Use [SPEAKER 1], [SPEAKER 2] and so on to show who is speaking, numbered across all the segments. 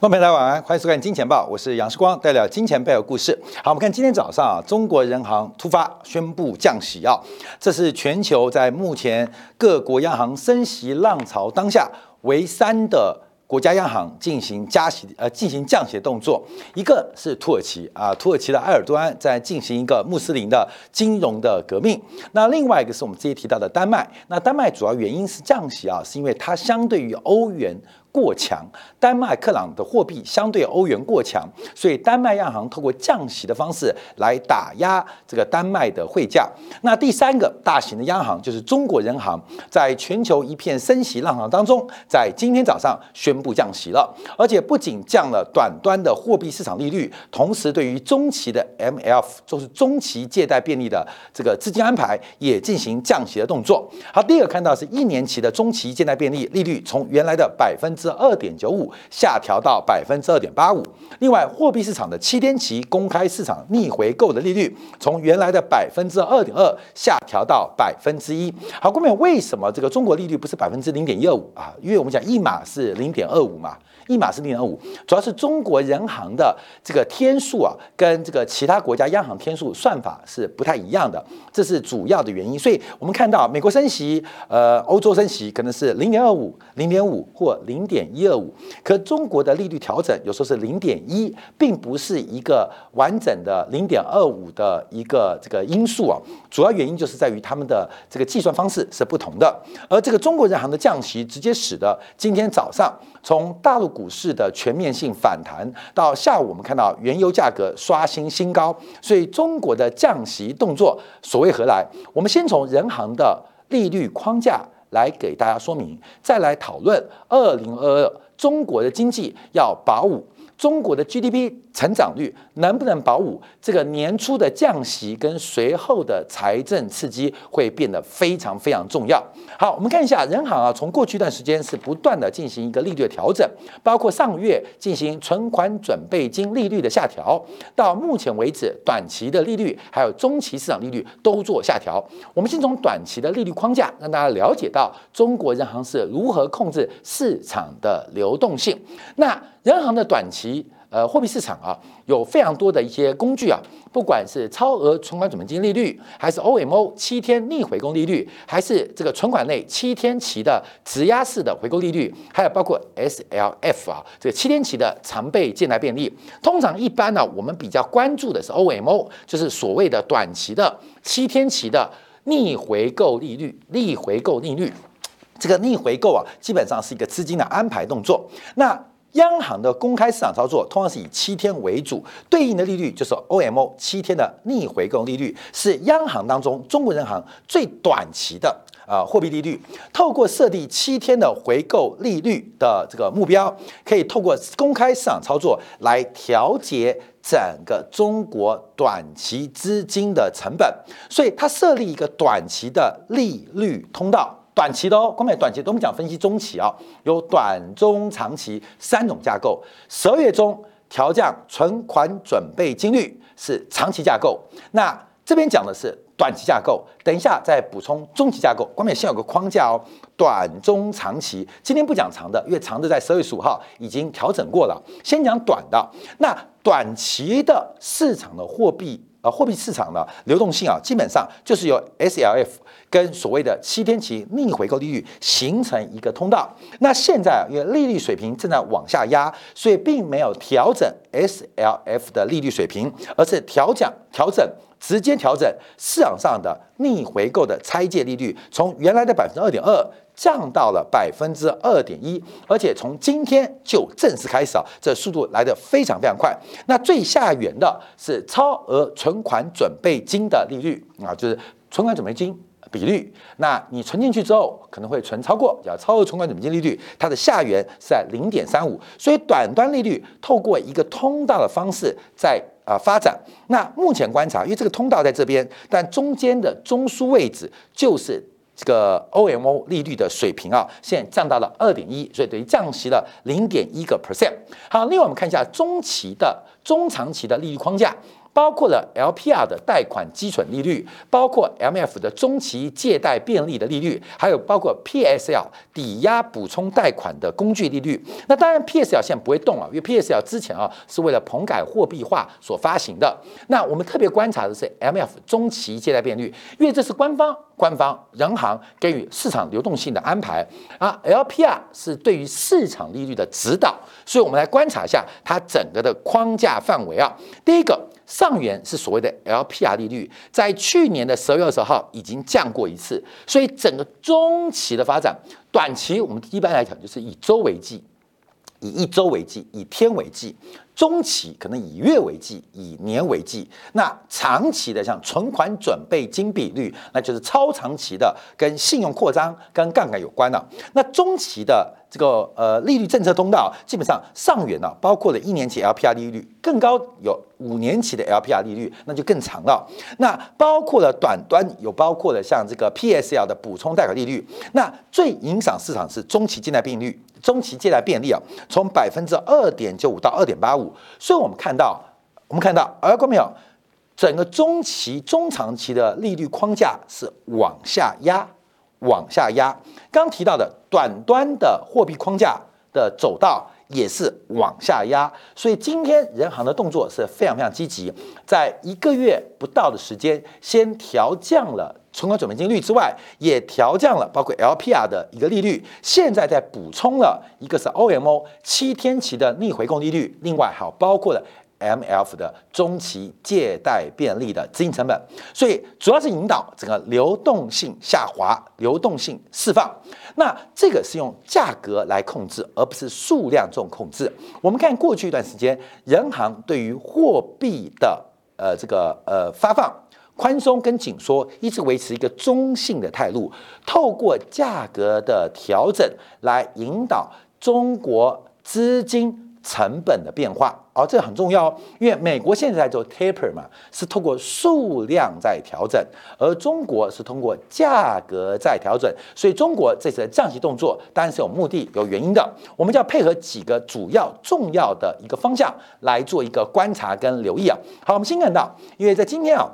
[SPEAKER 1] 观众朋友大家晚安，欢迎收看《金钱报》，我是杨世光，带来金钱背后故事。好，我们看今天早上啊，中国人行突发宣布降息啊，这是全球在目前各国央行升息浪潮当下为三的。国家央行进行加息，呃，进行降息的动作。一个是土耳其啊，土耳其的埃尔多安在进行一个穆斯林的金融的革命。那另外一个是我们之前提到的丹麦。那丹麦主要原因是降息啊，是因为它相对于欧元。过强，丹麦克朗的货币相对欧元过强，所以丹麦央行透过降息的方式来打压这个丹麦的汇价。那第三个大型的央行就是中国人行，在全球一片升息浪潮当中，在今天早上宣布降息了，而且不仅降了短端的货币市场利率，同时对于中期的 MLF，就是中期借贷便利的这个资金安排，也进行降息的动作。好，第二个看到是一年期的中期借贷便利利率从原来的百分。至二点九五下调到百分之二点八五。另外，货币市场的七天期公开市场逆回购的利率从原来的百分之二点二下调到百分之一。好，后面为什么这个中国利率不是百分之零点一二五啊？因为我们讲一码是零点二五嘛。一码是零点五，主要是中国人行的这个天数啊，跟这个其他国家央行天数算法是不太一样的，这是主要的原因。所以我们看到美国升息，呃，欧洲升息可能是零点二五、零点五或零点一二五，可中国的利率调整有时候是零点一，并不是一个完整的零点二五的一个这个因素啊。主要原因就是在于他们的这个计算方式是不同的，而这个中国人行的降息，直接使得今天早上从大陆。股市的全面性反弹，到下午我们看到原油价格刷新新高，所以中国的降息动作所谓何来？我们先从人行的利率框架来给大家说明，再来讨论二零二二中国的经济要保五。中国的 GDP 成长率能不能保五？这个年初的降息跟随后的财政刺激会变得非常非常重要。好，我们看一下人行啊，从过去一段时间是不断的进行一个利率的调整，包括上个月进行存款准备金利率的下调，到目前为止短期的利率还有中期市场利率都做下调。我们先从短期的利率框架让大家了解到中国人行是如何控制市场的流动性。那人行的短期呃货币市场啊，有非常多的一些工具啊，不管是超额存款准备金利率，还是 OMO 七天逆回购利率，还是这个存款内七天期的质押式的回购利率，还有包括 SLF 啊，这个七天期的常备借贷便利。通常一般呢，我们比较关注的是 OMO，就是所谓的短期的七天期的逆回购利率，逆回购利率。这个逆回购啊，基本上是一个资金的安排动作。那央行的公开市场操作通常是以七天为主，对应的利率就是 OMO 七天的逆回购利率，是央行当中中国人行最短期的啊货币利率。透过设定七天的回购利率的这个目标，可以透过公开市场操作来调节整个中国短期资金的成本，所以它设立一个短期的利率通道。短期的哦，光买短期，我们讲分析中期啊，有短、中、长期三种架构。十二月中调降存款准备金率是长期架构，那这边讲的是短期架构。等一下再补充中期架构。光美先有个框架哦，短、中、长期。今天不讲长的，因为长的在十二月十五号已经调整过了。先讲短的，那短期的市场的货币。啊，货币市场的流动性啊，基本上就是由 SLF 跟所谓的七天期逆回购利率形成一个通道。那现在因为利率水平正在往下压，所以并没有调整 SLF 的利率水平，而是调降调整直接调整市场上的逆回购的拆借利率，从原来的百分之二点二。降到了百分之二点一，而且从今天就正式开始啊，这速度来得非常非常快。那最下缘的是超额存款准备金的利率啊，就是存款准备金比率。那你存进去之后，可能会存超过，叫超额存款准备金利率，它的下缘是在零点三五。所以短端利率透过一个通道的方式在啊发展。那目前观察，因为这个通道在这边，但中间的中枢位置就是。这个 OMO 利率的水平啊，现在降到了二点一，所以等于降息了零点一个 percent。好，另外我们看一下中期的、中长期的利率框架。包括了 LPR 的贷款基准利率，包括 MF 的中期借贷便利的利率，还有包括 PSL 抵押补充贷款的工具利率。那当然 PSL 现在不会动了，因为 PSL 之前啊是为了棚改货币化所发行的。那我们特别观察的是 MF 中期借贷便利，因为这是官方官方人行给予市场流动性的安排啊，LPR 是对于市场利率的指导，所以我们来观察一下它整个的框架范围啊。第一个。上缘是所谓的 LPR 利率，在去年的十二月二十号已经降过一次，所以整个中期的发展，短期我们一般来讲就是以周为计，以一周为计，以天为计；中期可能以月为计，以年为计。那长期的像存款准备金比率，那就是超长期的，跟信用扩张、跟杠杆有关的。那中期的。这个呃利率政策通道基本上上缘呢，包括了一年期 LPR 利率更高，有五年期的 LPR 利率，那就更长了。那包括了短端，有包括了像这个 PSL 的补充贷款利率。那最影响市场是中期借贷便利，中期借贷便利啊，从百分之二点九五到二点八五。所以我们看到，我们看到，而观众朋友，整个中期、中长期的利率框架是往下压。往下压，刚提到的短端的货币框架的走道也是往下压，所以今天人行的动作是非常非常积极，在一个月不到的时间，先调降了存款准备金率之外，也调降了包括 LPR 的一个利率，现在在补充了一个是 OMO 七天期的逆回购利率，另外还有包括了。M F 的中期借贷便利的资金成本，所以主要是引导整个流动性下滑、流动性释放。那这个是用价格来控制，而不是数量这种控制。我们看过去一段时间，人行对于货币的呃这个呃发放宽松跟紧缩，一直维持一个中性的态度，透过价格的调整来引导中国资金。成本的变化，而这很重要哦，因为美国现在在做 taper 嘛，是通过数量在调整，而中国是通过价格在调整，所以中国这次的降息动作当然是有目的、有原因的。我们就要配合几个主要重要的一个方向来做一个观察跟留意啊。好，我们先看到，因为在今天啊。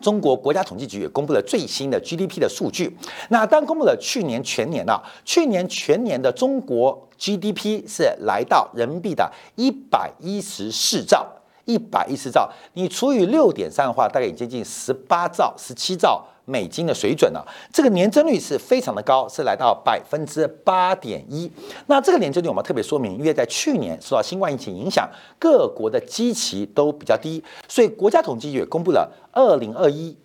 [SPEAKER 1] 中国国家统计局也公布了最新的 GDP 的数据。那当公布了去年全年啊，去年全年的中国 GDP 是来到人民币的一百一十四兆，一百一十兆，你除以六点三的话，大概接近十八兆、十七兆。美金的水准呢？这个年增率是非常的高，是来到百分之八点一。那这个年增率我们特别说明，因为在去年受到新冠疫情影响，各国的基期都比较低，所以国家统计局也公布了二零二一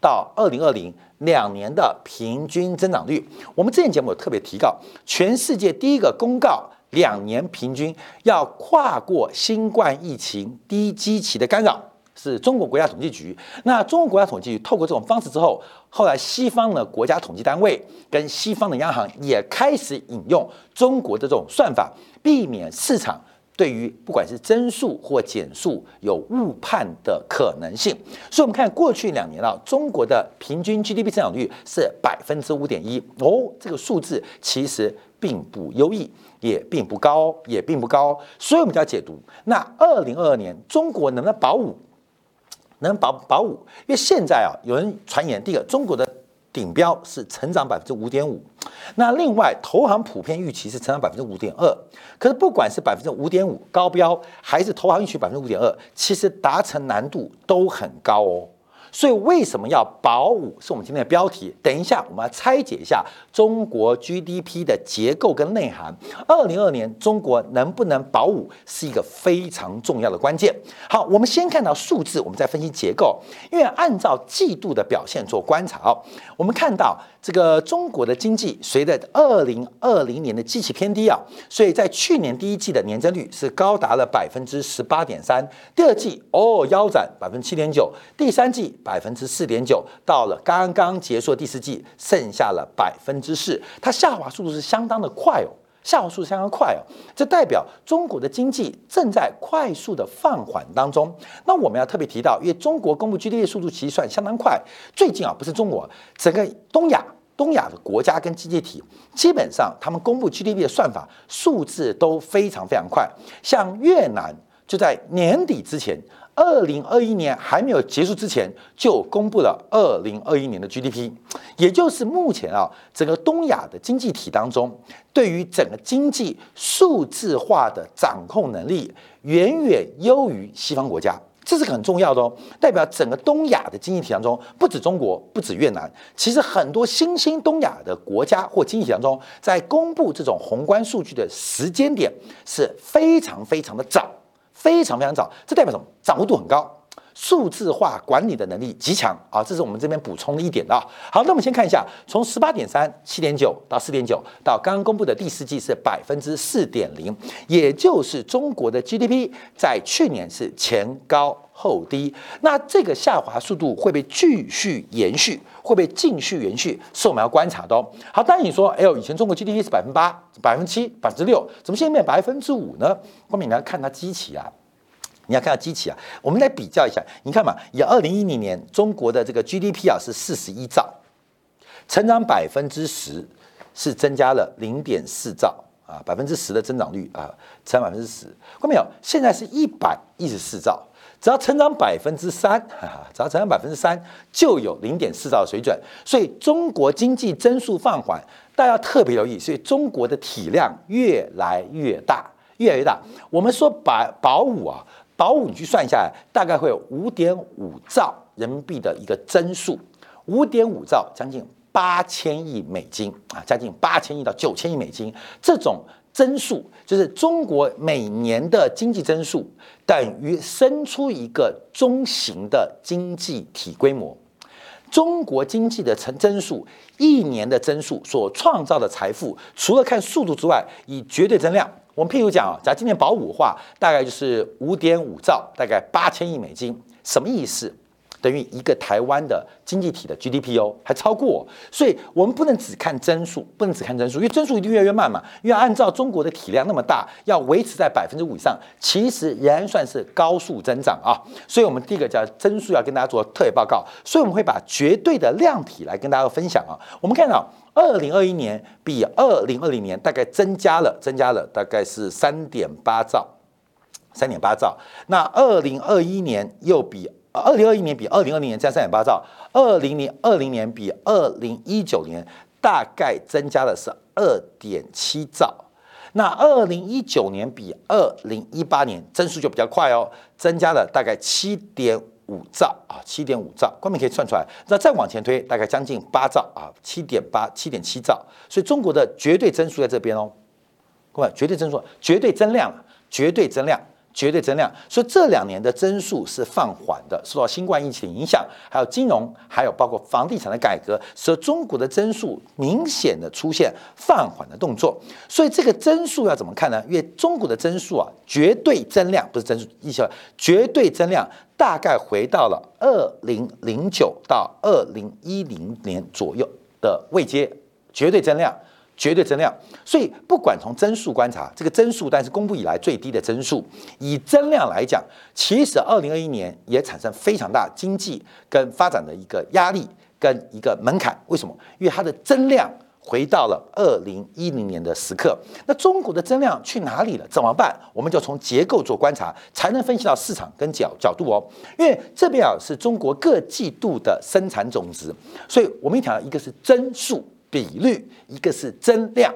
[SPEAKER 1] 到二零二零两年的平均增长率。我们之前节目有特别提到，全世界第一个公告两年平均要跨过新冠疫情低基期的干扰。是中国国家统计局。那中国国家统计局透过这种方式之后，后来西方的国家统计单位跟西方的央行也开始引用中国的这种算法，避免市场对于不管是增速或减速有误判的可能性。所以，我们看过去两年啊，中国的平均 GDP 增长率是百分之五点一哦，这个数字其实并不优异，也并不高，也并不高。所以，我们就要解读那二零二二年中国能不能保五？能保保五，因为现在啊，有人传言，第一个中国的顶标是成长百分之五点五，那另外投行普遍预期是成长百分之五点二，可是不管是百分之五点五高标，还是投行预期百分之五点二，其实达成难度都很高哦。所以为什么要保五？是我们今天的标题。等一下，我们要拆解一下中国 GDP 的结构跟内涵。二零二年中国能不能保五，是一个非常重要的关键。好，我们先看到数字，我们再分析结构。因为按照季度的表现做观察，我们看到。这个中国的经济随着二零二零年的基期偏低啊，所以在去年第一季的年增率是高达了百分之十八点三，第二季哦腰斩百分之七点九，第三季百分之四点九，到了刚刚结束第四季剩下了百分之四，它下滑速度是相当的快哦。下滑速度相当快哦，这代表中国的经济正在快速的放缓当中。那我们要特别提到，因为中国公布 GDP 速度其实算相当快。最近啊，不是中国，整个东亚、东亚的国家跟经济体，基本上他们公布 GDP 的算法数字都非常非常快。像越南就在年底之前，二零二一年还没有结束之前，就公布了二零二一年的 GDP，也就是目前啊整个东亚的经济体当中，对于整个经济数字化的掌控能力，远远优于西方国家。这是很重要的哦，代表整个东亚的经济体当中，不止中国，不止越南，其实很多新兴东亚的国家或经济体当中，在公布这种宏观数据的时间点是非常非常的早。非常非常早，这代表什么？掌握度很高，数字化管理的能力极强啊！这是我们这边补充的一点啊。好，那我们先看一下，从十八点三、七点九到四点九，到刚刚公布的第四季是百分之四点零，也就是中国的 GDP 在去年是前高后低。那这个下滑速度会被继续延续，会被继续延续，是我们要观察的。好，当然你说，哎呦，以前中国 GDP 是百分之八、百分七、百分之六，怎么现在变百分之五呢？后面你要看它基期啊。你要看到机器啊，我们来比较一下。你看嘛，以二零一零年中国的这个 GDP 啊是四十一兆，成长百分之十，是增加了零点四兆啊，百分之十的增长率啊，成长百分之十。看到没有？现在是一百一十四兆，只要成长百分之三，只要成长百分之三，就有零点四兆的水准。所以中国经济增速放缓，大家要特别留意。所以中国的体量越来越大，越来越大。我们说把保五啊。保五，你去算一下，大概会有五点五兆人民币的一个增速，五点五兆，将近八千亿美金啊，将近八千亿到九千亿美金，这种增速就是中国每年的经济增速等于生出一个中型的经济体规模。中国经济的成增速，一年的增速所创造的财富，除了看速度之外，以绝对增量。我们譬如讲啊，咱今年保五的话，大概就是五点五兆，大概八千亿美金，什么意思？等于一个台湾的经济体的 GDP 哦，还超过，所以我们不能只看增速，不能只看增速，因为增速一定越来越慢嘛。因为按照中国的体量那么大，要维持在百分之五以上，其实仍然算是高速增长啊。所以我们第一个叫增速，要跟大家做特别报告。所以我们会把绝对的量体来跟大家分享啊。我们看到二零二一年比二零二零年大概增加了，增加了大概是三点八兆，三点八兆。那二零二一年又比。二零二一年比二零二零年增加三点八兆，二零年二零年比二零一九年大概增加的是二点七兆，那二零一九年比二零一八年增速就比较快哦，增加了大概七点五兆啊，七点五兆，光明可以算出来。那再往前推，大概将近八兆啊，七点八、七点七兆，所以中国的绝对增速在这边哦，各位，绝对增速、绝对增量、绝对增量。绝对增量，所以这两年的增速是放缓的，受到新冠疫情的影响，还有金融，还有包括房地产的改革，使得中国的增速明显的出现放缓的动作。所以这个增速要怎么看呢？因为中国的增速啊，绝对增量不是增速，意思绝对增量大概回到了二零零九到二零一零年左右的位阶，绝对增量。绝对增量，所以不管从增速观察，这个增速，但是公布以来最低的增速，以增量来讲，其实二零二一年也产生非常大经济跟发展的一个压力跟一个门槛。为什么？因为它的增量回到了二零一零年的时刻。那中国的增量去哪里了？怎么办？我们就从结构做观察，才能分析到市场跟角角度哦。因为这边啊是中国各季度的生产总值，所以我们一条一个是增速。比率一个是增量，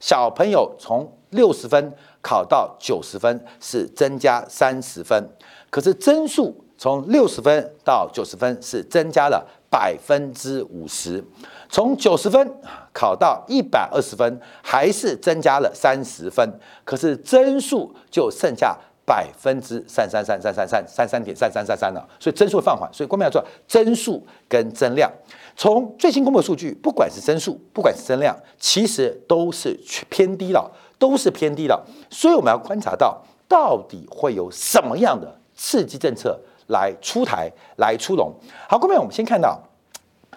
[SPEAKER 1] 小朋友从六十分考到九十分是增加三十分，可是增速从六十分到九十分是增加了百分之五十，从九十分考到一百二十分还是增加了三十分，可是增速就剩下百分之三三三三三三三三点三三三三了，所以增速放缓，所以关键要做增速跟增量。从最新公布的数据，不管是增速，不管是增量，其实都是偏低了，都是偏低了。所以我们要观察到，到底会有什么样的刺激政策来出台、来出笼。好，后面我们先看到，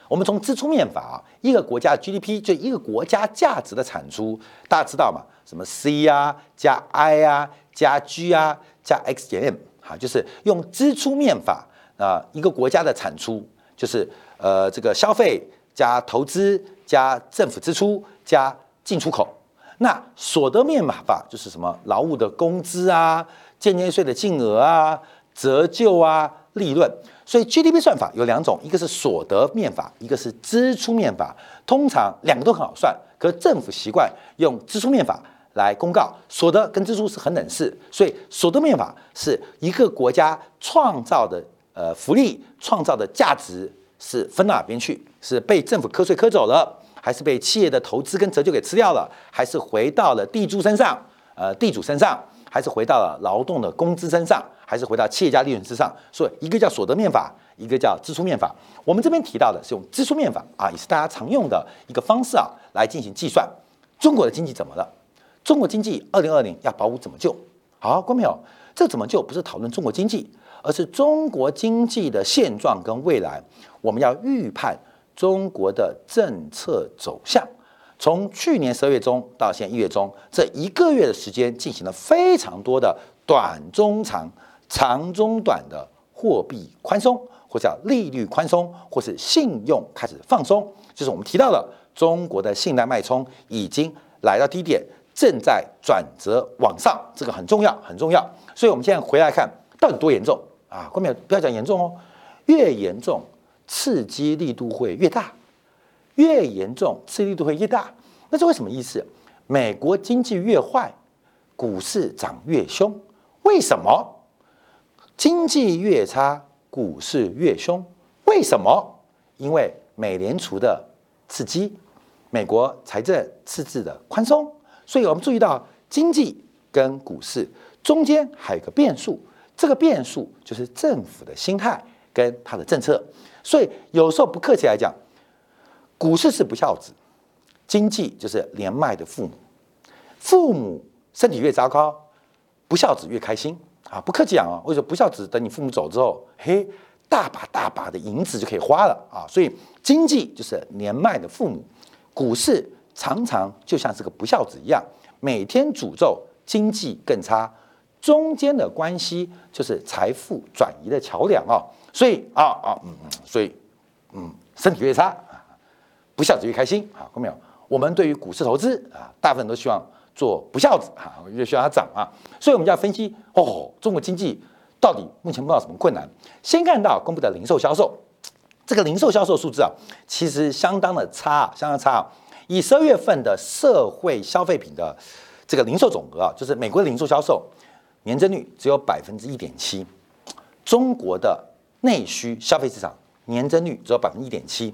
[SPEAKER 1] 我们从支出面法，一个国家 GDP 就一个国家价值的产出，大家知道吗？什么 C 啊加 I 啊加 G 啊加 X 减 M，哈，就是用支出面法啊，一个国家的产出就是。呃，这个消费加投资加政府支出加进出口，那所得面嘛法就是什么劳务的工资啊、间接税的净额啊、折旧啊、利润。所以 GDP 算法有两种，一个是所得面法，一个是支出面法。通常两个都很好算，可政府习惯用支出面法来公告所得跟支出是很等式。所以所得面法是一个国家创造的呃福利、创造的价值是分哪边去？是被政府瞌税磕走了？还是被企业的投资跟折旧给吃掉了，还是回到了地主身上？呃，地主身上，还是回到了劳动的工资身上？还是回到企业家利润之上？所以一个叫所得面法，一个叫支出面法。我们这边提到的是用支出面法啊，也是大家常用的一个方式啊，来进行计算中国的经济怎么了？中国经济二零二零要保五怎么救？好，观众朋友，这怎么救不是讨论中国经济，而是中国经济的现状跟未来，我们要预判。中国的政策走向，从去年十二月中到现在一月中，这一个月的时间进行了非常多的短中长、长中短的货币宽松，或叫利率宽松，或是信用开始放松，就是我们提到的中国的信贷脉冲已经来到低点，正在转折往上，这个很重要，很重要。所以，我们现在回来看到底多严重啊？后面不要讲严重哦，越严重。刺激力度会越大，越严重，刺激力度会越大。那这为什么意思？美国经济越坏，股市涨越凶。为什么？经济越差，股市越凶。为什么？因为美联储的刺激，美国财政赤字的宽松。所以我们注意到，经济跟股市中间还有个变数，这个变数就是政府的心态跟他的政策。所以有时候不客气来讲，股市是不孝子，经济就是年迈的父母，父母身体越糟糕，不孝子越开心啊！不客气讲啊，为什么不孝子等你父母走之后，嘿，大把大把的银子就可以花了啊！所以经济就是年迈的父母，股市常常就像是个不孝子一样，每天诅咒经济更差，中间的关系就是财富转移的桥梁啊！所以啊啊嗯嗯，所以嗯，身体越差啊，不孝子越开心啊，看到没有？我们对于股市投资啊，大部分都希望做不孝子啊，越希望它涨啊。所以我们就要分析哦，中国经济到底目前碰到什么困难？先看到公布的零售销售，这个零售销售数字啊，其实相当的差，相当差啊。以十二月份的社会消费品的这个零售总额啊，就是美国的零售销售年增率只有百分之一点七，中国的。内需消费市场年增率只有百分之一点七，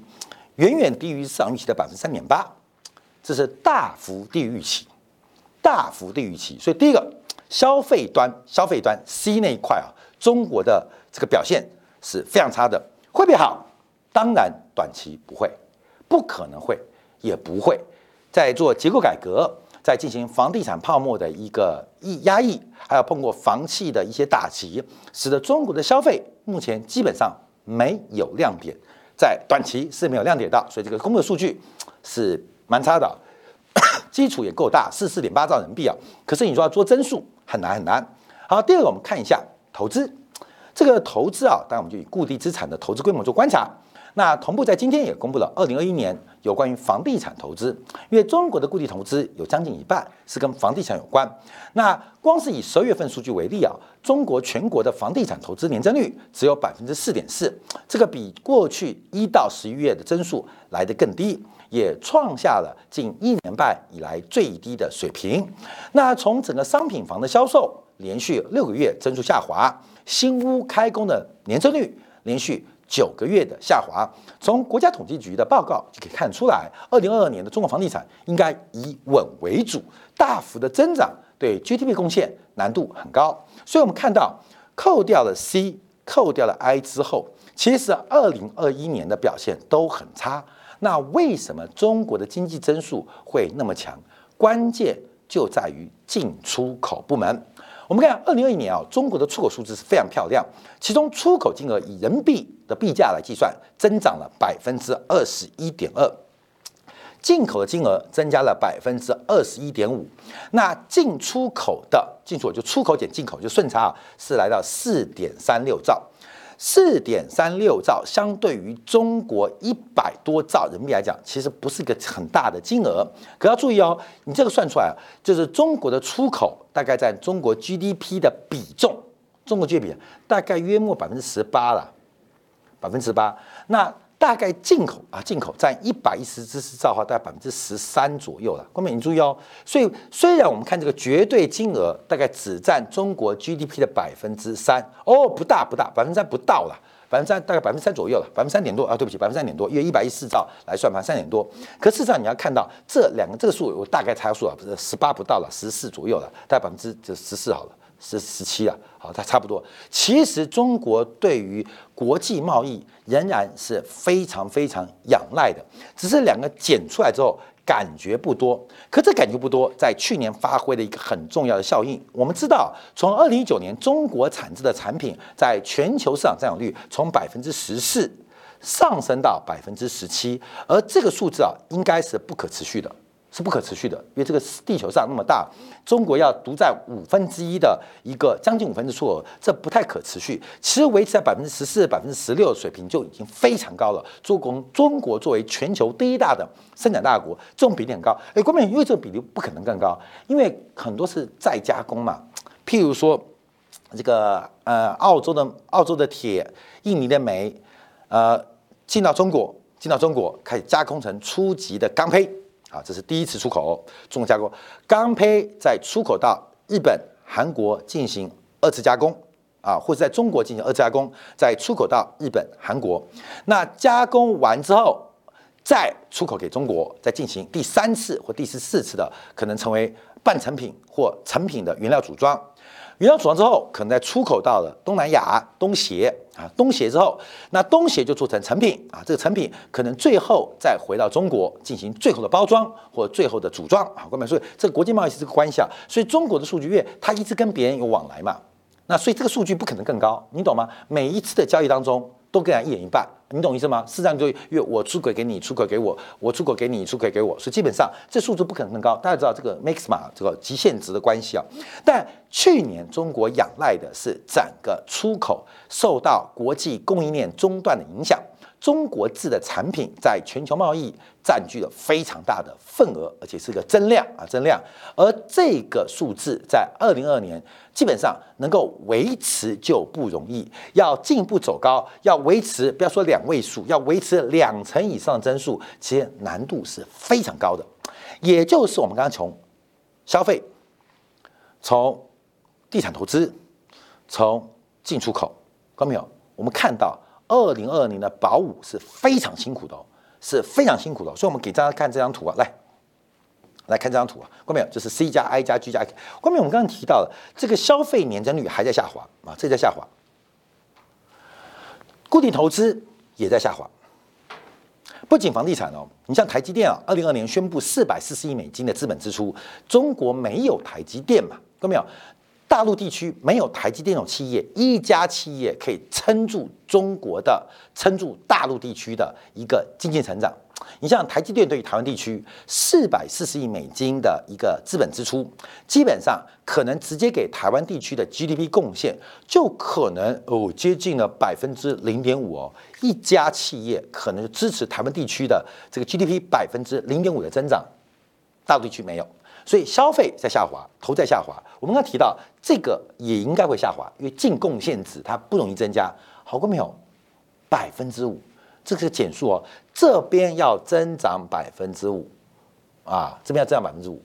[SPEAKER 1] 远远低于市场预期的百分之三点八，这是大幅低于预期，大幅低于预期。所以第一个，消费端消费端 C 那一块啊，中国的这个表现是非常差的。会不会好？当然短期不会，不可能会，也不会。在做结构改革，在进行房地产泡沫的一个抑压抑，还有碰过房企的一些打击，使得中国的消费。目前基本上没有亮点，在短期是没有亮点的，所以这个公布的数据是蛮差的，基础也够大，四四点八兆人民币啊。可是你说要做增速很难很难。好，第二个我们看一下投资，这个投资啊，当然我们就以固定资产的投资规模做观察。那同步在今天也公布了二零二一年有关于房地产投资，因为中国的固定投资有将近一半是跟房地产有关。那光是以十二月份数据为例啊，中国全国的房地产投资年增率只有百分之四点四，这个比过去一到十一月的增速来得更低，也创下了近一年半以来最低的水平。那从整个商品房的销售连续六个月增速下滑，新屋开工的年增率连续。九个月的下滑，从国家统计局的报告就可以看出来，二零二二年的中国房地产应该以稳为主，大幅的增长对 GDP 贡献难度很高。所以，我们看到扣掉了 C，扣掉了 I 之后，其实二零二一年的表现都很差。那为什么中国的经济增速会那么强？关键就在于进出口部门。我们看二零二一年啊，中国的出口数字是非常漂亮，其中出口金额以人民币的币价来计算，增长了百分之二十一点二，进口的金额增加了百分之二十一点五，那进出口的进出口就出口减进口就顺差啊，是来到四点三六兆。四点三六兆，相对于中国一百多兆人民币来讲，其实不是一个很大的金额。可要注意哦，你这个算出来，就是中国的出口大概占中国 GDP 的比重中国 GDP 大概约莫百分之十八了，百分之十八。那大概进口啊，进口占一百一十只是造化，大概百分之十三左右了。观众你注意哦。所以虽然我们看这个绝对金额大概只占中国 GDP 的百分之三，哦，不大不大，百分之三不到了，百分之三大概百分之三左右了，百分之三点多啊，对不起，百分之三点多，因为一百一十四兆来算，百分之三点多。可事实上你要看到这两个这个数，我大概猜数啊，不是十八不到了，十四左右了，大概百分之就十四好了。是十七啊，好，它差不多。其实中国对于国际贸易仍然是非常非常仰赖的，只是两个减出来之后感觉不多。可这感觉不多，在去年发挥了一个很重要的效应。我们知道，从二零一九年中国产制的产品在全球市场占有率从百分之十四上升到百分之十七，而这个数字啊，应该是不可持续的。是不可持续的，因为这个地球上那么大，中国要独占五分之一的一个将近五分之数额，这不太可持续。其实维持在百分之十四、百分之十六的水平就已经非常高了。中国中国作为全球第一大的生产大国，这种比例很高。哎，关键因为这个比例不可能更高，因为很多是再加工嘛。譬如说这个呃，澳洲的澳洲的铁、印尼的煤，呃，进到中国，进到中国开始加工成初级的钢坯。啊，这是第一次出口，中国加工钢胚，在出口到日本、韩国进行二次加工，啊，或者在中国进行二次加工，再出口到日本、韩国。那加工完之后，再出口给中国，再进行第三次或第十四次的，可能成为半成品或成品的原料组装。原料组装之后，可能在出口到了东南亚、东协啊，东协之后，那东协就做成成品啊，这个成品可能最后再回到中国进行最后的包装或最后的组装啊。各位，所以这个国际贸易是这个关系啊，所以中国的数据越它一直跟别人有往来嘛，那所以这个数据不可能更高，你懂吗？每一次的交易当中。都跟人一人一半，你懂意思吗？市场就越我出轨给你，出轨给我，我出轨给你，出轨给我，所以基本上这数字不可能更高。大家知道这个 max 嘛，这个极限值的关系啊。但去年中国仰赖的是整个出口受到国际供应链中断的影响。中国制的产品在全球贸易占据了非常大的份额，而且是个增量啊，增量。而这个数字在二零二年基本上能够维持就不容易，要进一步走高，要维持不要说两位数，要维持两成以上的增速，其实难度是非常高的。也就是我们刚刚从消费、从地产投资、从进出口，看到没有？我们看到。二零二零的保五是非常辛苦的哦，是非常辛苦的，所以我们给大家看这张图啊，来，来看这张图啊，看到没有？就是 C 加 I 加 G 加 I，看到没有？我们刚刚提到了这个消费年增率还在下滑啊，这在下滑，固定投资也在下滑，不仅房地产哦，你像台积电啊，二零二年宣布四百四十亿美金的资本支出，中国没有台积电嘛，看到没有？大陆地区没有台积电这种企业，一家企业可以撑住中国的、撑住大陆地区的一个经济成长。你像台积电对于台湾地区四百四十亿美金的一个资本支出，基本上可能直接给台湾地区的 GDP 贡献，就可能哦接近了百分之零点五哦。一家企业可能支持台湾地区的这个 GDP 百分之零点五的增长，大陆地区没有。所以消费在下滑，投在下滑。我们刚提到这个也应该会下滑，因为净贡献值它不容易增加。好过没有？百分之五，这个是减数哦。这边要增长百分之五啊，这边要增长百分之五，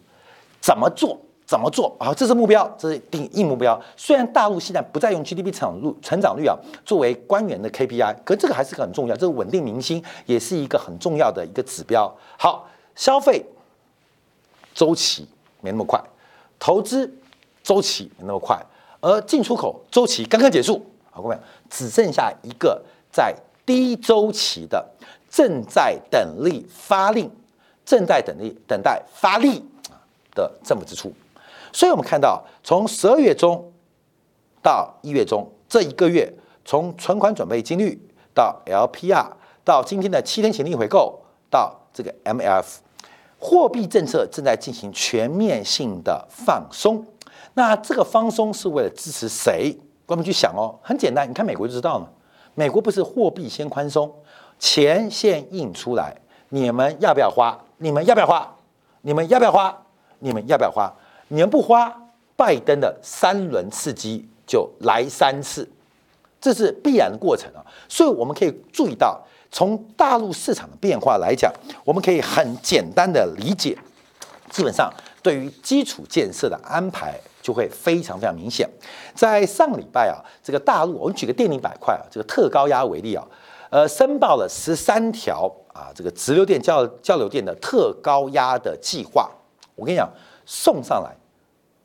[SPEAKER 1] 怎么做？怎么做？好，这是目标，这是定硬目标。虽然大陆现在不再用 GDP 成长率成长率啊作为官员的 KPI，可这个还是很重要，这个稳定民心也是一个很重要的一个指标。好，消费。周期没那么快，投资周期没那么快，而进出口周期刚刚结束，好，各位，只剩下一个在低周期的正在等力发力、正在等力等待发力的政府支出。所以我们看到，从十二月中到一月中这一个月，从存款准备金率到 LPR，到今天的七天潜力回购，到这个 MLF。货币政策正在进行全面性的放松，那这个放松是为了支持谁？我们去想哦，很简单，你看美国就知道了。美国不是货币先宽松，钱先印出来，你们要不要花？你们要不要花？你们要不要花？你们要不要花？你们不花，拜登的三轮刺激就来三次，这是必然的过程啊。所以我们可以注意到，从大陆市场的变化来讲，我们可以很简单的理解，基本上对于基础建设的安排就会非常非常明显。在上礼拜啊，这个大陆，我们举个电力板块啊，这个特高压为例啊，呃，申报了十三条啊，这个直流电交交流电的特高压的计划。我跟你讲，送上来，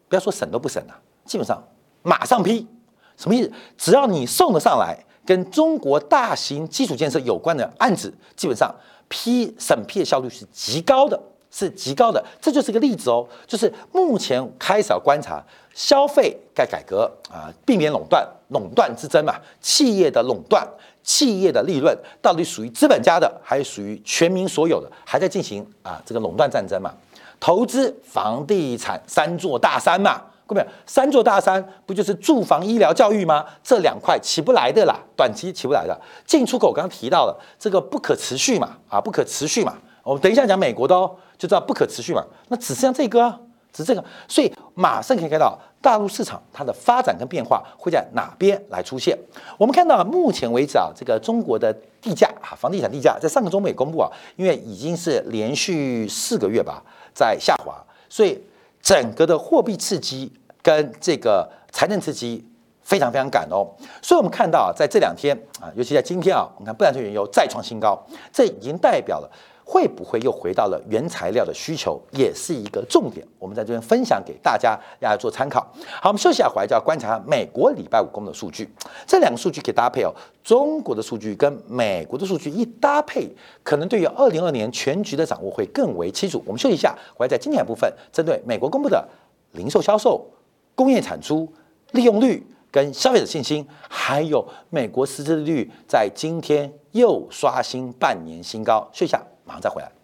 [SPEAKER 1] 不要说审都不审啊，基本上马上批。什么意思？只要你送得上来，跟中国大型基础建设有关的案子，基本上批审批的效率是极高的，是极高的。这就是个例子哦，就是目前开始要观察消费该改革啊，避免垄断，垄断之争嘛，企业的垄断，企业的利润到底属于资本家的，还是属于全民所有的，还在进行啊这个垄断战争嘛？投资房地产三座大山嘛，各位，三座大山不就是住房、医疗、教育吗？这两块起不来的啦，短期起不来的。进出口刚刚提到了这个不可持续嘛，啊，不可持续嘛。我们等一下讲美国的哦，就知道不可持续嘛。那只剩下这个啊，只这个，所以马上可以看到大陆市场它的发展跟变化会在哪边来出现。我们看到目前为止啊，这个中国的地价啊，房地产地价在上个周末也公布啊，因为已经是连续四个月吧。在下滑，所以整个的货币刺激跟这个财政刺激非常非常赶哦。所以我们看到啊，在这两天啊，尤其在今天啊，我们看布兰特原油再创新高，这已经代表了。会不会又回到了原材料的需求，也是一个重点。我们在这边分享给大家，大家做参考。好，我们休息一下，回来就要观察美国礼拜五公布的数据。这两个数据可以搭配哦，中国的数据跟美国的数据一搭配，可能对于二零二年全局的掌握会更为清楚。我们休息一下，回来在今天部分，针对美国公布的零售销售、工业产出、利用率跟消费者信心，还有美国失业率在今天又刷新半年新高。休息一下。马上再回来。